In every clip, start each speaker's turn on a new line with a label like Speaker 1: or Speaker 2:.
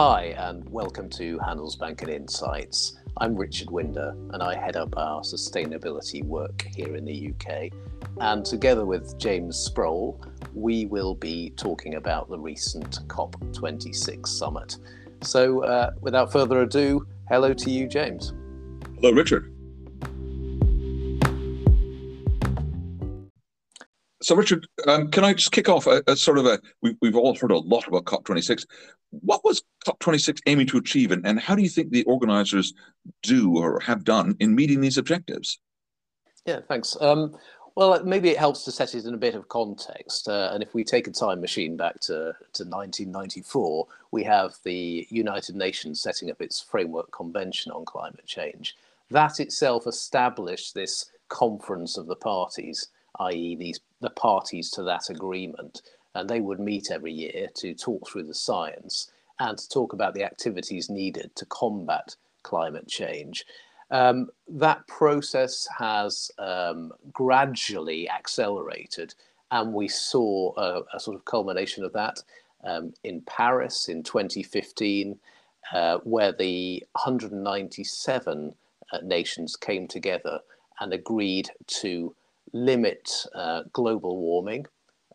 Speaker 1: Hi, and welcome to Handelsbanken Insights. I'm Richard Winder, and I head up our sustainability work here in the UK. And together with James Sproule, we will be talking about the recent COP26 summit. So, uh, without further ado, hello to you, James.
Speaker 2: Hello, Richard. So, Richard, um, can I just kick off a, a sort of a? We, have all heard a lot about COP26. What was COP26 aiming to achieve, and, and how do you think the organisers do or have done in meeting these objectives?
Speaker 1: Yeah, thanks. Um, well, maybe it helps to set it in a bit of context. Uh, and if we take a time machine back to, to 1994, we have the United Nations setting up its Framework Convention on Climate Change. That itself established this conference of the parties i.e., these the parties to that agreement, and they would meet every year to talk through the science and to talk about the activities needed to combat climate change. Um, that process has um, gradually accelerated, and we saw a, a, sort of culmination of that um, in Paris in 2015, uh, where the 197 uh, nations came together and agreed to limit uh, global warming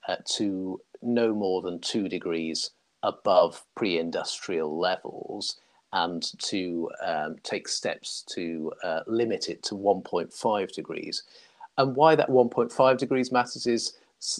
Speaker 1: uh, to no more than two degrees above pre-industrial levels and to um, take steps to uh, limit it to 1.5 degrees. And why that 1.5 degrees matters is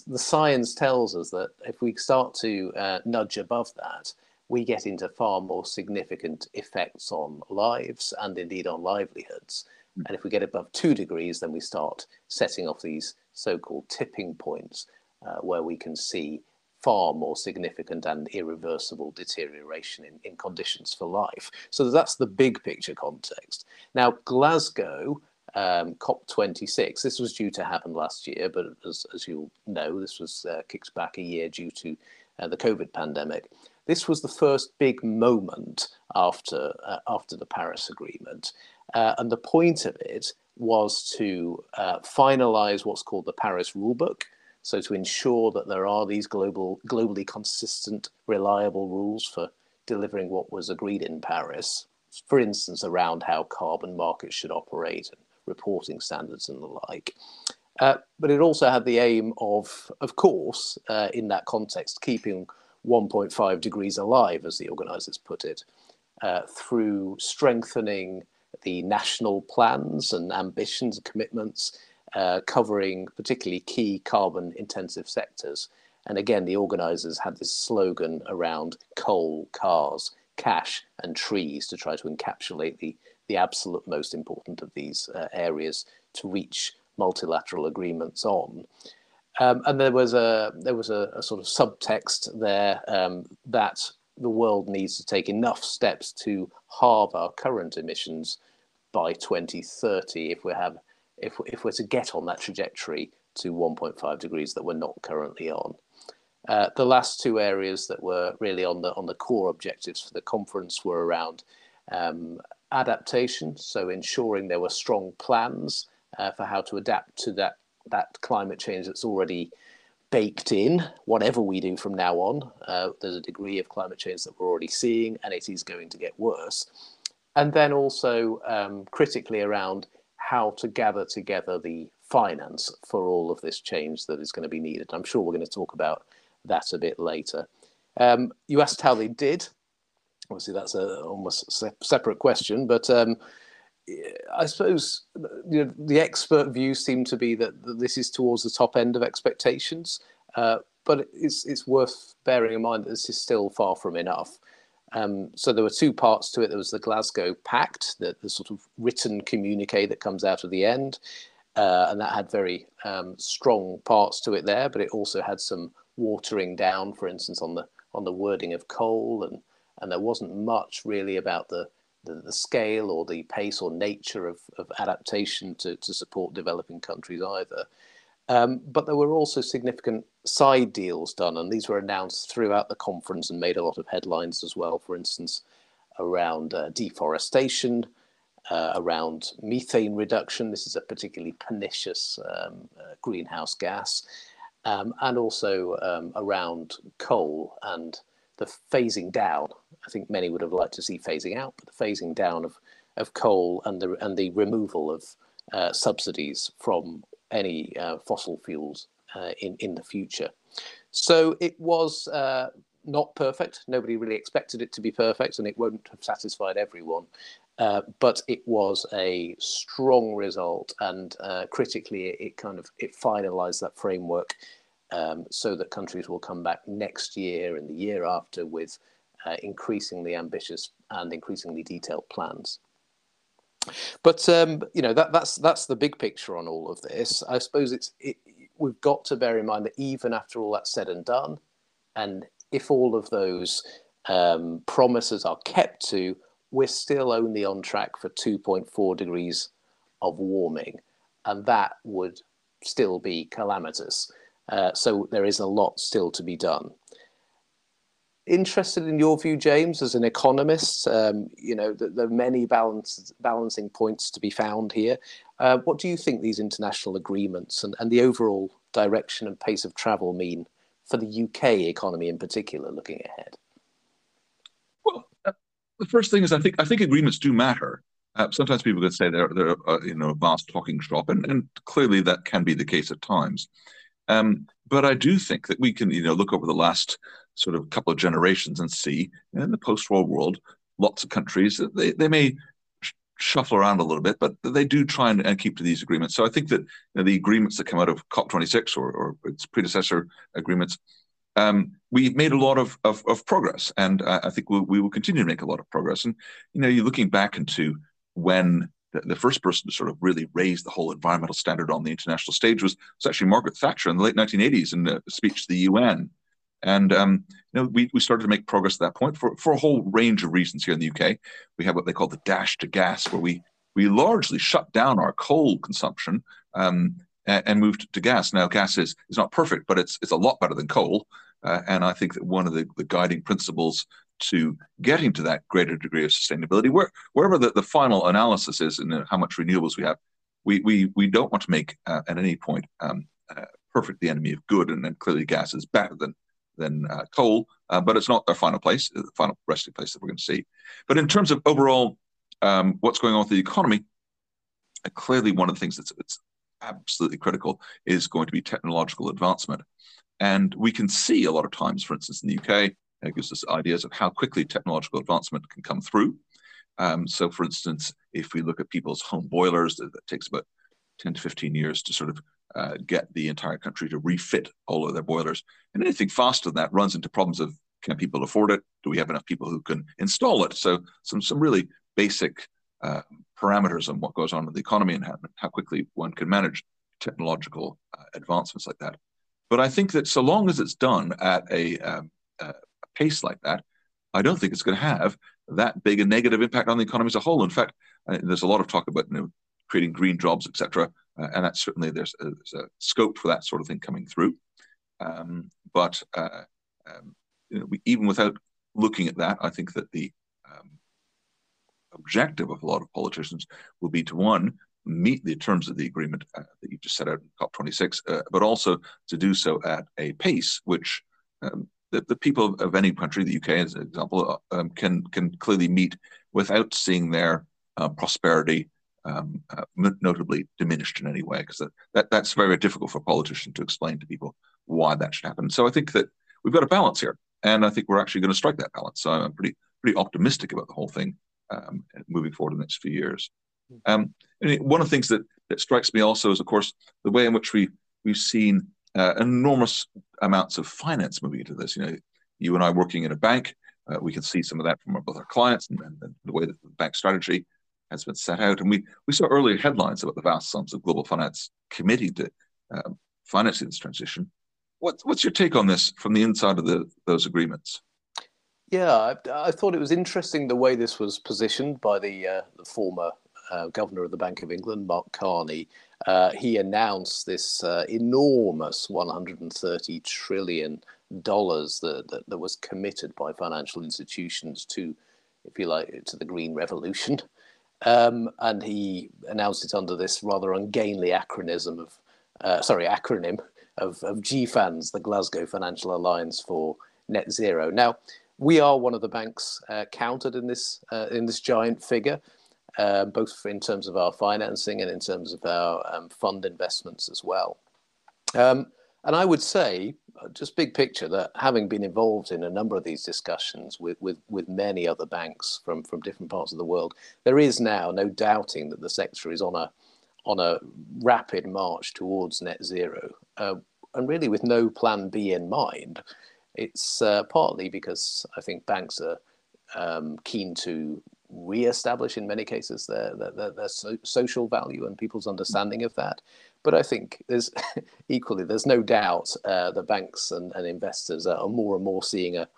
Speaker 1: the science tells us that if we start to uh, nudge above that, we get into far more significant effects on lives and indeed on livelihoods. And if we get above two degrees, then we start setting off these so-called tipping points uh, where we can see far more significant and irreversible deterioration in, in conditions for life. So that's the big picture context. Now, Glasgow, um, COP26, this was due to happen last year, but as, as you'll know, this was uh, kicked back a year due to uh, the COVID pandemic. This was the first big moment after, uh, after the Paris Agreement. Uh, and the point of it was to uh, finalize what's called the Paris Rulebook. So to ensure that there are these global, globally consistent, reliable rules for delivering what was agreed in Paris, for instance, around how carbon markets should operate and reporting standards and the like. Uh, but it also had the aim of, of course, uh, in that context, keeping 1.5 degrees alive, as the organizers put it, uh, through strengthening the national plans and ambitions and commitments uh, covering particularly key carbon intensive sectors. And again, the organizers had this slogan around coal, cars, cash and trees to try to encapsulate the, the absolute most important of these uh, areas to reach multilateral agreements on. Um, and there was a there was a, a sort of subtext there um, that the world needs to take enough steps to halve our current emissions by 2030 if we have if, if we're to get on that trajectory to 1.5 degrees that we're not currently on. Uh, the last two areas that were really on the on the core objectives for the conference were around um, adaptation, so ensuring there were strong plans uh, for how to adapt to that that climate change that's already baked in. Whatever we do from now on, uh, there's a degree of climate change that we're already seeing, and it is going to get worse and then also um, critically around how to gather together the finance for all of this change that is going to be needed. I'm sure we're going to talk about that a bit later. Um, you asked how they did. Obviously, that's a almost se separate question, but um, I suppose you know, the expert view seem to be that, that, this is towards the top end of expectations. Uh, but it's it's worth bearing in mind that this is still far from enough. Um, so there were two parts to it. There was the Glasgow Pact, the, the sort of written communique that comes out of the end, uh, and that had very um, strong parts to it there. But it also had some watering down, for instance, on the on the wording of coal, and and there wasn't much really about the the, the scale or the pace or nature of, of adaptation to, to support developing countries either. Um, but there were also significant side deals done, and these were announced throughout the conference and made a lot of headlines as well. For instance, around uh, deforestation, uh, around methane reduction. This is a particularly pernicious um, uh, greenhouse gas, um, and also um, around coal and the phasing down. I think many would have liked to see phasing out, but the phasing down of, of coal and the and the removal of uh, subsidies from any uh, fossil fuels in in the future. So it was uh, not perfect. Nobody really expected it to be perfect, and it won't have satisfied everyone. Uh, but it was a strong result, and uh, critically, it, it, kind of it finalised that framework um, so that countries will come back next year and the year after with uh, increasingly ambitious and increasingly detailed plans. But um, you know that that's that's the big picture on all of this. I suppose it's it, we've got to bear in mind that even after all that's said and done, and if all of those um, promises are kept to, we're still only on track for 2.4 degrees of warming, and that would still be calamitous. Uh, so there is a lot still to be done. Interested in your view, James, as an economist, um, you know, there are many balance, balancing points to be found here. Uh, what do you think these international agreements and, and the overall direction and pace of travel mean for the UK economy in particular, looking ahead?
Speaker 2: Well, uh, the first thing is I think I think agreements do matter. Uh, sometimes people could say they're they're uh, you know a vast talking shop, and, and clearly that can be the case at times. Um, but I do think that we can you know look over the last sort of a couple of generations and see in the post-war world, lots of countries they they may shuffle around a little bit, but they do try and, and keep to these agreements. So I think that you know, the agreements that come out of COP26 or, or its predecessor agreements, um, we made a lot of, of, of progress, and uh, I think we'll, we will continue to make a lot of progress. And you know, you're looking back into when the, the, first person to sort of really raise the whole environmental standard on the international stage was, was actually Margaret Thatcher in the late 1980s in a speech to the UN. And um, you know, we, we started to make progress at that point for, for a whole range of reasons here in the UK. We have what they call the dash to gas, where we we largely shut down our coal consumption um, and, and, moved to gas. Now, gas is, is not perfect, but it's it's a lot better than coal. Uh, and I think that one of the, the guiding principles to getting to that greater degree of sustainability, where, wherever the, the final analysis is and how much renewables we have, we we we don't want to make uh, at any point um, uh, perfect the enemy of good, and then clearly gas is better than than uh, coal, uh, but it's not their final place, the final resting place that we're going to see. But in terms of overall um, what's going on with the economy, uh, clearly one of the things that's, that's absolutely critical is going to be technological advancement. And we can see a lot of times, for instance, in the UK, it gives us ideas of how quickly technological advancement can come through. Um, so, for instance, if we look at people's home boilers, that, that takes about 10 to 15 years to sort of uh, get the entire country to refit all of their boilers. And anything faster than that runs into problems of can people afford it? Do we have enough people who can install it? So some some really basic uh, parameters on what goes on in the economy and how, how quickly one can manage technological uh, advancements like that. But I think that so long as it's done at a, um, a pace like that, I don't think it's going to have that big a negative impact on the economy as a whole. In fact, there's a lot of talk about you know, creating green jobs, etc. Uh, and that's certainly there's a, there's a, scope for that sort of thing coming through. Um, but uh, um, you know, we, even without looking at that, I think that the um, objective of a lot of politicians will be to one meet the terms of the agreement uh, that you just set out in COP26, uh, but also to do so at a pace which um, the, the, people of any country, the UK as an example, uh, um, can can clearly meet without seeing their uh, prosperity um, uh, notably diminished in any way, because that, that, that's very difficult for a politician to explain to people why that should happen. So I think that we've got a balance here, and I think we're actually going to strike that balance. So I'm pretty pretty optimistic about the whole thing um, moving forward in the next few years. Um, one of the things that that strikes me also is, of course, the way in which we we've seen uh, enormous amounts of finance moving into this. You know, you and I working in a bank, uh, we can see some of that from both our clients and, and the way that the bank strategy has been set out. And we, we saw earlier headlines about the vast sums of global finance committing to uh, financing this transition. What, what's your take on this from the inside of the, those agreements?
Speaker 1: Yeah, I, I thought it was interesting the way this was positioned by the, uh, the former uh, governor of the Bank of England, Mark Carney. Uh, he announced this uh, enormous 130 trillion dollars that, that, that was committed by financial institutions to, if you like, to the green revolution. Um, and he announced it under this rather ungainly acronym of, uh, sorry, acronym of, of GFANZ, the Glasgow Financial Alliance for Net Zero. Now, we are one of the banks uh, counted in this uh, in this giant figure, uh, both in terms of our financing and in terms of our um, fund investments as well. Um, and I would say, uh, just big picture, that having been involved in a number of these discussions with, with, with many other banks from, from different parts of the world, there is now no doubting that the sector is on a on a rapid march towards net zero, uh, and really with no plan B in mind. It's uh, partly because I think banks are um, keen to re-establish in many cases their, their, their so social value and people's understanding of that. But I think there's equally, there's no doubt uh, the banks and, and investors are more and more seeing a,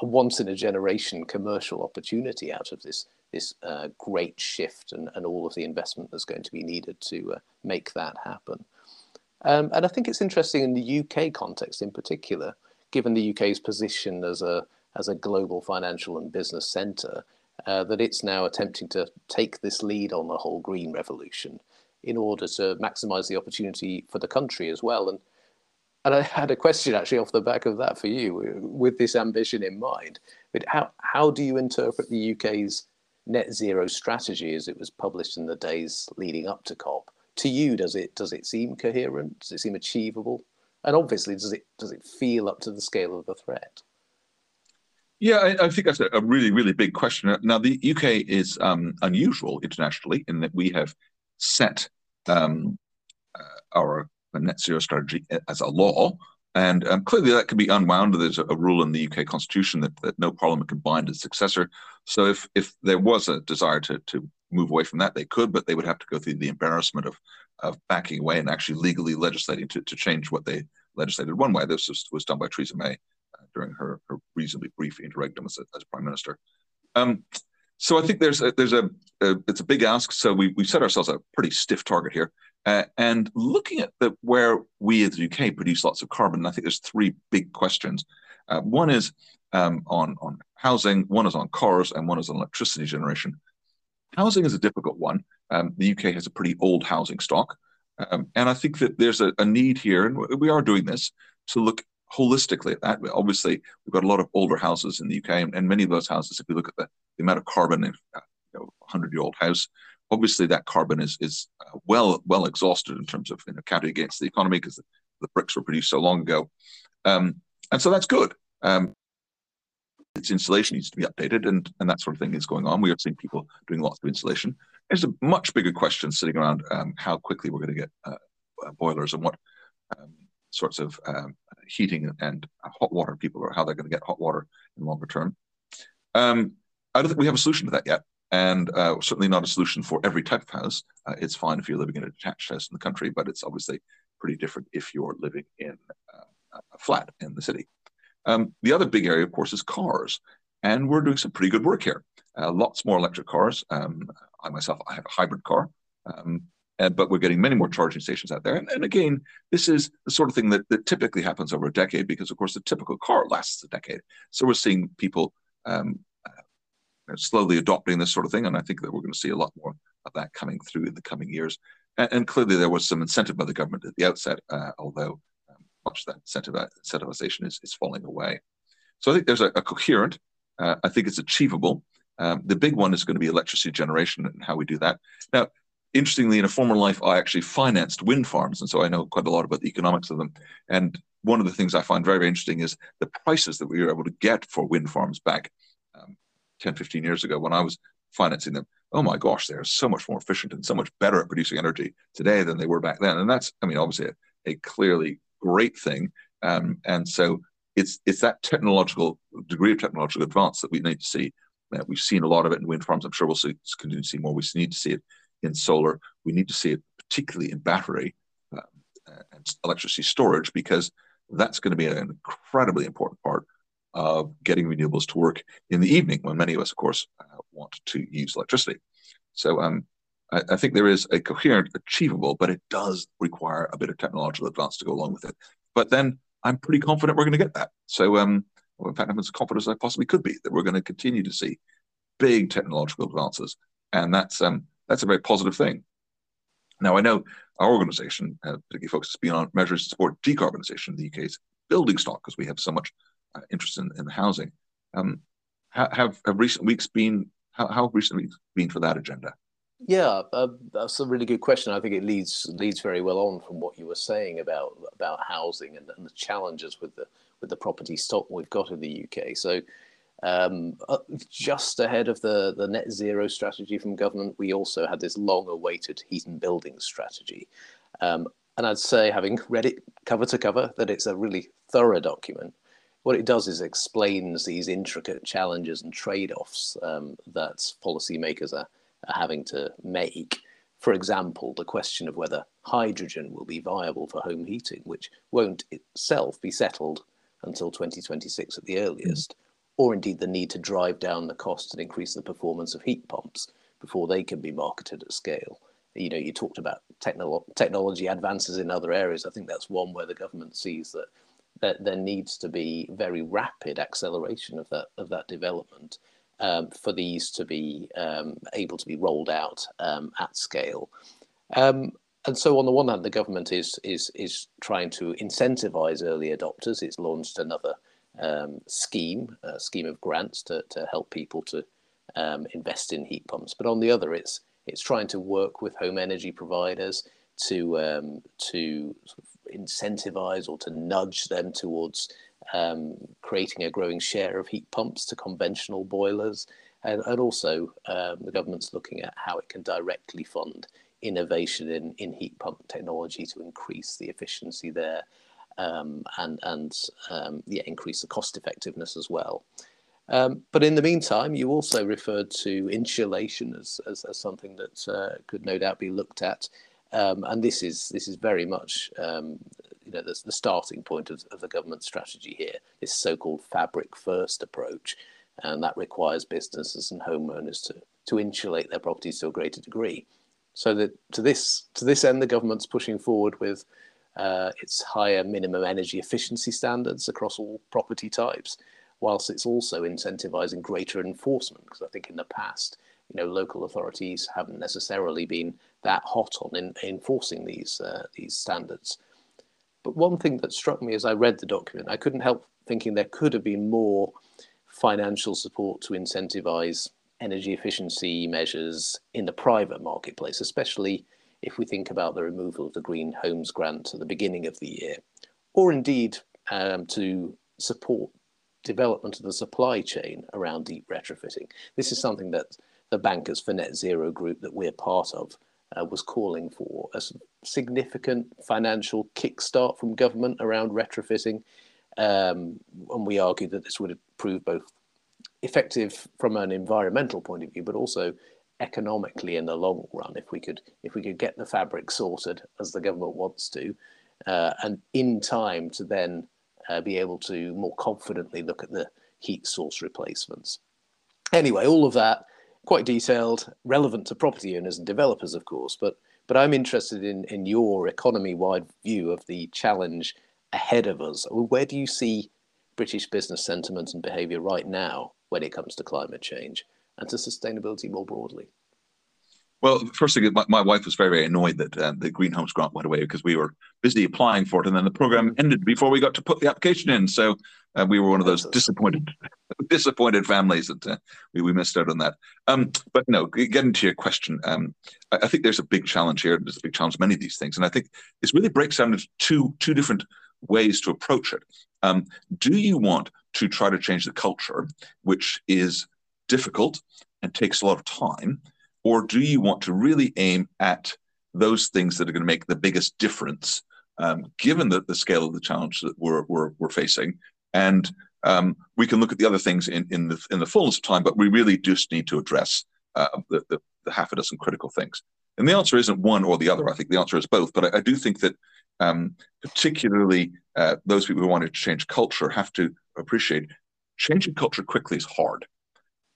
Speaker 1: a once in a generation commercial opportunity out of this this uh, great shift and, and all of the investment that's going to be needed to uh, make that happen. Um, and I think it's interesting in the UK context in particular, given the UK's position as a as a global financial and business centre, uh, that it's now attempting to take this lead on the whole green revolution in order to maximise the opportunity for the country as well. And and I had a question actually off the back of that for you, with this ambition in mind. But how how do you interpret the UK's net zero strategy as it was published in the days leading up to COP? To you, does it does it seem coherent? Does it seem achievable? And obviously, does it does it feel up to the scale of the threat?
Speaker 2: Yeah, I, I think that's a, a, really, really big question. Now, the UK is um, unusual internationally in that we have set um, uh, our net zero strategy as a law. And um, clearly, that can be unwound. There's a, a, rule in the UK constitution that, that no parliament can bind its successor. So, if if there was a desire to to move away from that, they could, but they would have to go through the embarrassment of of backing away and actually legally legislating to, to change what they legislated one way. This was, was done by Theresa May uh, during her, her reasonably brief interregnum as, as prime minister. Um, so I think there's a, there's a, a, it's a big ask. So we we set ourselves a pretty stiff target here, uh, and looking at the where we as the UK produce lots of carbon, I think there's three big questions. Uh, one is um, on on housing, one is on cars, and one is on electricity generation. Housing is a difficult one. Um, the UK has a pretty old housing stock. Um, and I think that there's a, a, need here, and we are doing this, to look holistically at that. Obviously, we've got a lot of older houses in the UK, and, and many of those houses, if you look at the, the amount of carbon in a you know, 100 year old house, obviously that carbon is, is uh, well well exhausted in terms of you know, counting against the economy because the, the, bricks were produced so long ago. Um, and so that's good. Um, its insulation needs to be updated, and, and that sort of thing is going on. We are seeing people doing lots of insulation. There's a much bigger question sitting around um, how quickly we're going to get uh, uh, boilers and what um, sorts of um, heating and hot water people or how they're going to get hot water in longer term. Um, I don't think we have a solution to that yet, and uh, certainly not a solution for every type of house. Uh, it's fine if you're living in a detached house in the country, but it's obviously pretty different if you're living in uh, a flat in the city. Um, the other big area, of course, is cars. And we're doing some pretty good work here. Uh, lots more electric cars. Um, I myself, I have a hybrid car. Um, and, but we're getting many more charging stations out there. And, and again, this is the sort of thing that, that, typically happens over a decade because, of course, the typical car lasts a decade. So we're seeing people um, slowly adopting this sort of thing. And I think that we're going to see a lot more of that coming through in the coming years. And, and clearly, there was some incentive by the government at the outset, uh, although much of that incentivization is, is falling away. So I think there's a, a coherent, uh, I think it's achievable. Um, the big one is going to be electricity generation and how we do that. Now, interestingly, in a former life, I actually financed wind farms. And so I know quite a lot about the economics of them. And one of the things I find very, very interesting is the prices that we were able to get for wind farms back um, 10, 15 years ago when I was financing them. Oh my gosh, they're so much more efficient and so much better at producing energy today than they were back then. And that's, I mean, obviously a, a clearly great thing. Um, and so it's it's that technological degree of technological advance that we need to see. Uh, we've seen a lot of it in wind farms. I'm sure we'll see, continue to see more. We need to see it in solar. We need to see it particularly in battery uh, and electricity storage because that's going to be an incredibly important part of getting renewables to work in the evening when many of us, of course, uh, want to use electricity. So um, I, I, think there is a coherent, achievable, but it does require a bit of technological advance to go along with it. But then I'm pretty confident we're going to get that. So, um, well, in fact, I'm as confident as I possibly could be that we're going to continue to see big technological advances, and that's um, that's a very positive thing. Now, I know our organisation, uh, particularly focuses on measures to support decarbonisation in the UK's building stock because we have so much interest in, in housing. Um, have have recent weeks been how, how have recent weeks been for that agenda?
Speaker 1: Yeah, uh, that's a really good question. I think it leads leads very well on from what you were saying about about housing and, and the challenges with the with the property stock we've got in the UK. So, um, uh, just ahead of the the net zero strategy from government, we also had this long awaited heat and building strategy. Um, and I'd say, having read it cover to cover, that it's a really thorough document. What it does is explains these intricate challenges and trade offs um, that policymakers are having to make. For example, the question of whether hydrogen will be viable for home heating, which won't itself be settled until 2026 at the earliest, or indeed the need to drive down the cost and increase the performance of heat pumps before they can be marketed at scale. You know, you talked about technolo- technology advances in other areas. I think that's one where the government sees that, that there needs to be very rapid acceleration of that of that development um, for these to be um, able to be rolled out um, at scale. Um, and so, on the one hand, the government is is is trying to incentivize early adopters. It's launched another um, scheme, a scheme of grants to to help people to um, invest in heat pumps. But on the other, it's it's trying to work with home energy providers to to sort of incentivize or to nudge them towards um, creating a growing share of heat pumps to conventional boilers. And, and also, um, the government's looking at how it can directly fund innovation in, in heat pump technology to increase the efficiency there um, and, and um, yeah, increase the cost effectiveness as well. Um, but in the meantime, you also referred to insulation as, as, as something that uh, could no doubt be looked at. Um, and this is this is very much um, you know the, the starting point of, of the government strategy here. This so-called fabric first approach, and that requires businesses and homeowners to to insulate their properties to a greater degree. So that to this to this end, the government's pushing forward with uh, its higher minimum energy efficiency standards across all property types, whilst it's also incentivizing greater enforcement. Because I think in the past, you know, local authorities haven't necessarily been that hot on in, enforcing these uh, these standards. But one thing that struck me as I read the document, I couldn't help thinking there could have been more financial support to incentivize energy efficiency measures in the private marketplace, especially if we think about the removal of the Green Homes Grant at the beginning of the year, or indeed um, to support development of the supply chain around deep retrofitting. This is something that the Bankers for Net Zero group that we're part of uh, was calling for a significant financial kickstart from government around retrofitting. Um, and we argued that this would prove both effective from an environmental point of view, but also economically in the long run if we could if we could get the fabric sorted as the government wants to uh, and in time to then uh, be able to more confidently look at the heat source replacements anyway all of that quite detailed, relevant to property owners and developers, of course. But but I'm interested in in your economy-wide view of the challenge ahead of us. Where do you see British business sentiment and behaviour right now when it comes to climate change and to sustainability more broadly?
Speaker 2: Well, first thing, my, my wife was very, very annoyed that um, the Green Homes Grant went away because we were busy applying for it, and then the program ended before we got to put the application in. So uh, we were one of those disappointed, disappointed families that uh, we, we missed out on that. Um, but no, getting to your question, um, I, I, think there's a big challenge here. There's a big challenge many of these things, and I think this really breaks down into two two different ways to approach it. Um, do you want to try to change the culture, which is difficult and takes a lot of time? Or do you want to really aim at those things that are going to make the biggest difference, um, given the, the scale of the challenge that we're, we're, we're facing? And um, we can look at the other things in, in, the, in the fullness of time, but we really just need to address uh, the, the, the, half a dozen critical things. And the answer isn't one or the other. I think the answer is both. But I, I do think that um, particularly uh, those people who want to change culture have to appreciate changing culture quickly is hard.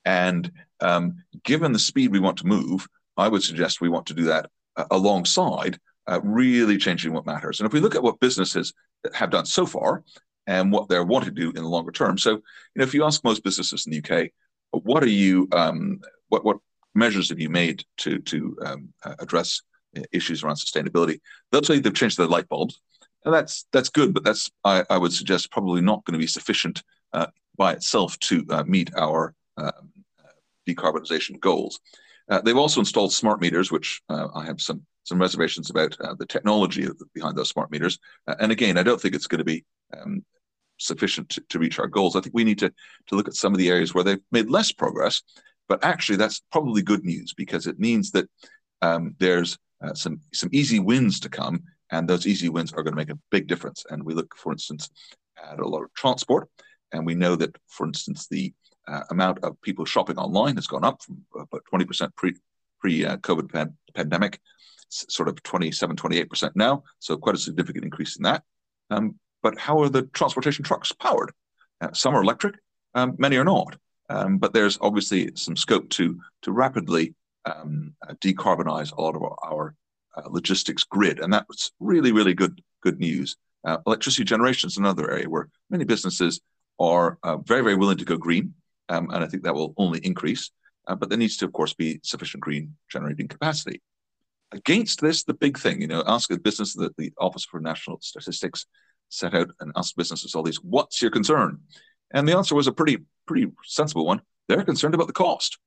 Speaker 2: And um, given the speed we want to move, I would suggest we want to do that uh, alongside uh, really changing what matters. And if we look at what businesses have done so far and what they're wanting to do in the longer term, so you know, if you ask most businesses in the UK, what are you, um, what what measures have you made to to um, uh, address issues around sustainability? They'll tell you they've changed their light bulbs, and that's that's good, but that's I, I would suggest probably not going to be sufficient uh, by itself to uh, meet our um, decarbonization goals. Uh, they've also installed smart meters, which uh, I have some some reservations about uh, the technology behind those smart meters. Uh, and again, I don't think it's going to be um, sufficient to, to, reach our goals. I think we need to to look at some of the areas where they've made less progress. But actually, that's probably good news because it means that um, there's uh, some some easy wins to come, and those easy wins are going to make a big difference. And we look, for instance, at a lot of transport, and we know that, for instance, the uh, amount of people shopping online has gone up from about 20% pre pre uh, COVID pan- pandemic, sort of 27, 28% now. So quite a significant increase in that. Um, but how are the transportation trucks powered? Uh, some are electric, um, many are not. Um, but there's obviously some scope to to rapidly um, uh, decarbonize a lot of our, our uh, logistics grid, and that was really really good good news. Uh, electricity generation is another area where many businesses are uh, very very willing to go green um, and I think that will only increase. Uh, but there needs to, of course, be sufficient green generating capacity. Against this, the big thing, you know, ask a business that the Office for National Statistics set out and asked businesses all these, what's your concern? And the answer was a pretty, pretty sensible one. They're concerned about the cost.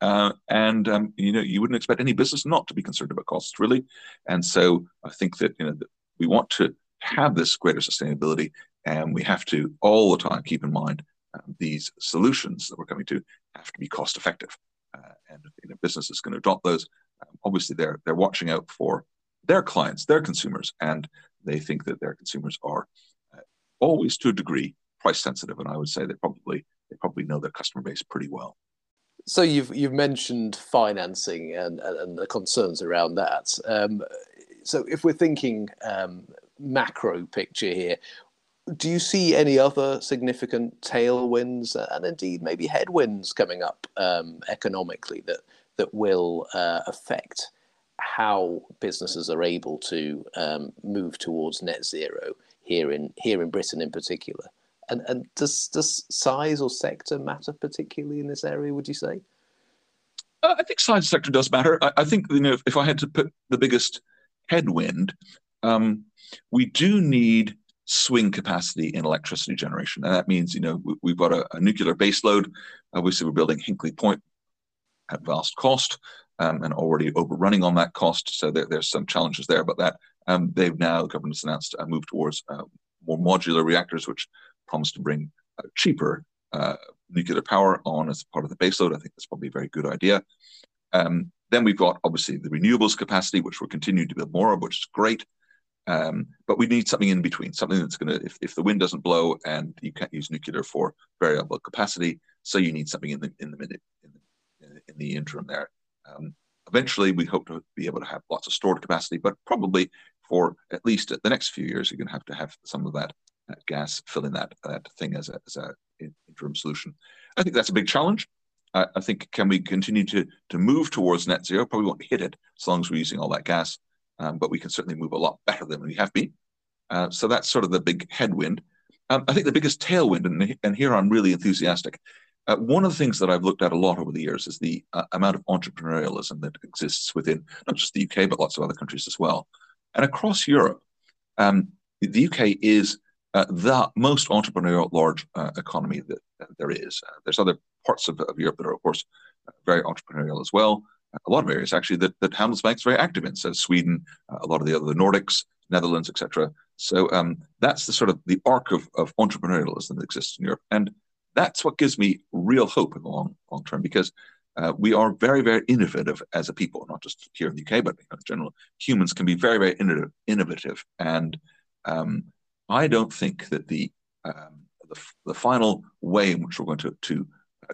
Speaker 2: Uh, and um, you know, you wouldn't expect any business not to be concerned about costs, really. And so I think that you know that we want to have this greater sustainability, and we have to all the time keep in mind um, these solutions that we're coming to have to be cost effective. Uh, and you know, business is going to adopt those. Um, obviously, they're they're watching out for their clients, their consumers, and they think that their consumers are uh, always, to a degree, price sensitive. And I would say they probably they probably know their customer base pretty well.
Speaker 1: So you've you've mentioned financing and, and, the concerns around that. Um, so if we're thinking um, macro picture here, do you see any other significant tailwinds and indeed maybe headwinds coming up um, economically that that will uh, affect how businesses are able to um, move towards net zero here in here in Britain in particular? And and does does size or sector matter particularly in this area? Would you say?
Speaker 2: Uh, I think size sector does matter. I, I, think you know if, if I had to put the biggest headwind, um, we do need swing capacity in electricity generation. And that means, you know, we, have got a, a, nuclear baseload. Obviously, we're building Hinkley Point at vast cost um, and already overrunning on that cost. So there, there's some challenges there. But that um, they've now, the government's announced a move towards uh, more modular reactors, which promise to bring uh, cheaper uh, nuclear power on as part of the baseload. I think that's probably a very good idea. Um, then we've got obviously the renewables capacity, which we're continuing to build more of, which is great. Um, but we need something in between, something that's going to, if, if the wind doesn't blow and you can't use nuclear for variable capacity, so you need something in the in the minute in the, in the interim there. Um, eventually, we hope to be able to have lots of stored capacity, but probably for at least the next few years, you're going to have to have some of that, that gas filling that that thing as a as a interim solution. I think that's a big challenge. I, I think can we continue to to move towards net zero? Probably won't hit it as long as we're using all that gas um, but we can certainly move a lot better than we have been. Uh, so that's sort of the big headwind. Um, I think the biggest tailwind, and, and here I'm really enthusiastic. Uh, one of the things that I've looked at a lot over the years is the uh, amount of entrepreneurialism that exists within not just the UK, but lots of other countries as well. And across Europe, um, the UK is uh, the most entrepreneurial large uh, economy that, that there is. Uh, there's other parts of, of, Europe that are, of course, very entrepreneurial as well a lot of areas actually that, that Handelsbank's very active in. So Sweden, uh, a lot of the other Nordics, Netherlands, etc. So um, that's the sort of the arc of, of entrepreneurialism that exists in Europe, and that's what gives me real hope in the long long term because uh, we are very very innovative as a people, not just here in the UK, but in general, humans can be very very innovative, innovative, and um, I don't think that the, um, the the final way in which we're going to to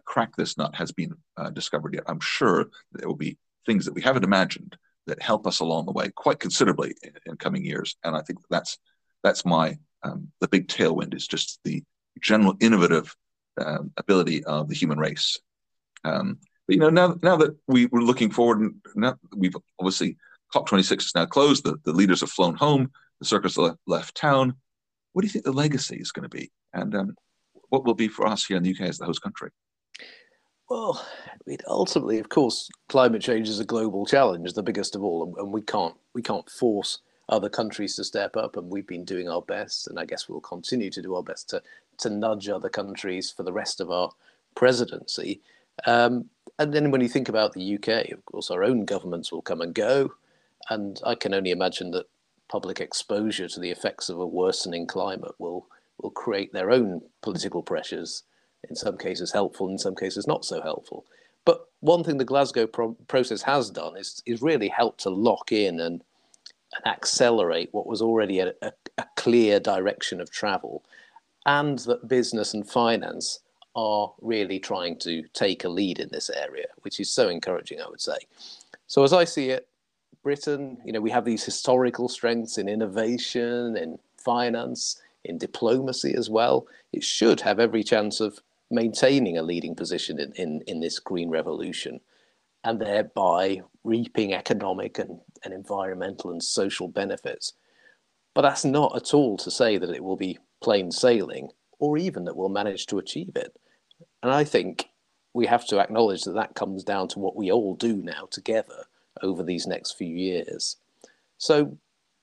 Speaker 2: crack this nut has been uh, discovered yet. I'm sure there will be things that we haven't imagined that help us along the way quite considerably in, in coming years. And I think that's that's my um, the big tailwind is just the general innovative um, ability of the human race. Um, but you know, now now that we were looking forward, and now we've obviously COP26 is now closed. The, the leaders have flown home. The circus left, left town. What do you think the legacy is going to be, and um, what will be for us here in the UK as the host country?
Speaker 1: Well, I mean, ultimately, of course, climate change is a global challenge, the biggest of all, and we can't we can't force other countries to step up. And we've been doing our best, and I guess we'll continue to do our best to to nudge other countries for the rest of our presidency. Um, and then when you think about the UK, of course, our own governments will come and go. And I can only imagine that public exposure to the effects of a worsening climate will, will create their own political pressures, in some cases helpful, in some cases not so helpful. But one thing the Glasgow pro process has done is, is really helped to lock in and, and accelerate what was already a, a, a clear direction of travel, and that business and finance are really trying to take a lead in this area, which is so encouraging, I would say. So as I see it, Britain, you know, we have these historical strengths in innovation, in finance, in diplomacy as well. It should have every chance of maintaining a leading position in, in, in this green revolution and thereby reaping economic and, and environmental and social benefits. But that's not at all to say that it will be plain sailing or even that we'll manage to achieve it. And I think we have to acknowledge that that comes down to what we all do now together over these next few years. So,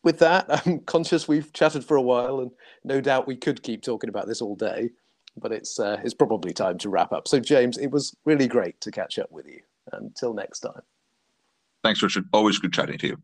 Speaker 1: with that, I'm conscious we've chatted for a while, and no doubt we could keep talking about this all day, but it's uh, it's probably time to wrap up. So, James, it was really great to catch up with you. Until next time.
Speaker 2: Thanks, Richard. Always good chatting to you.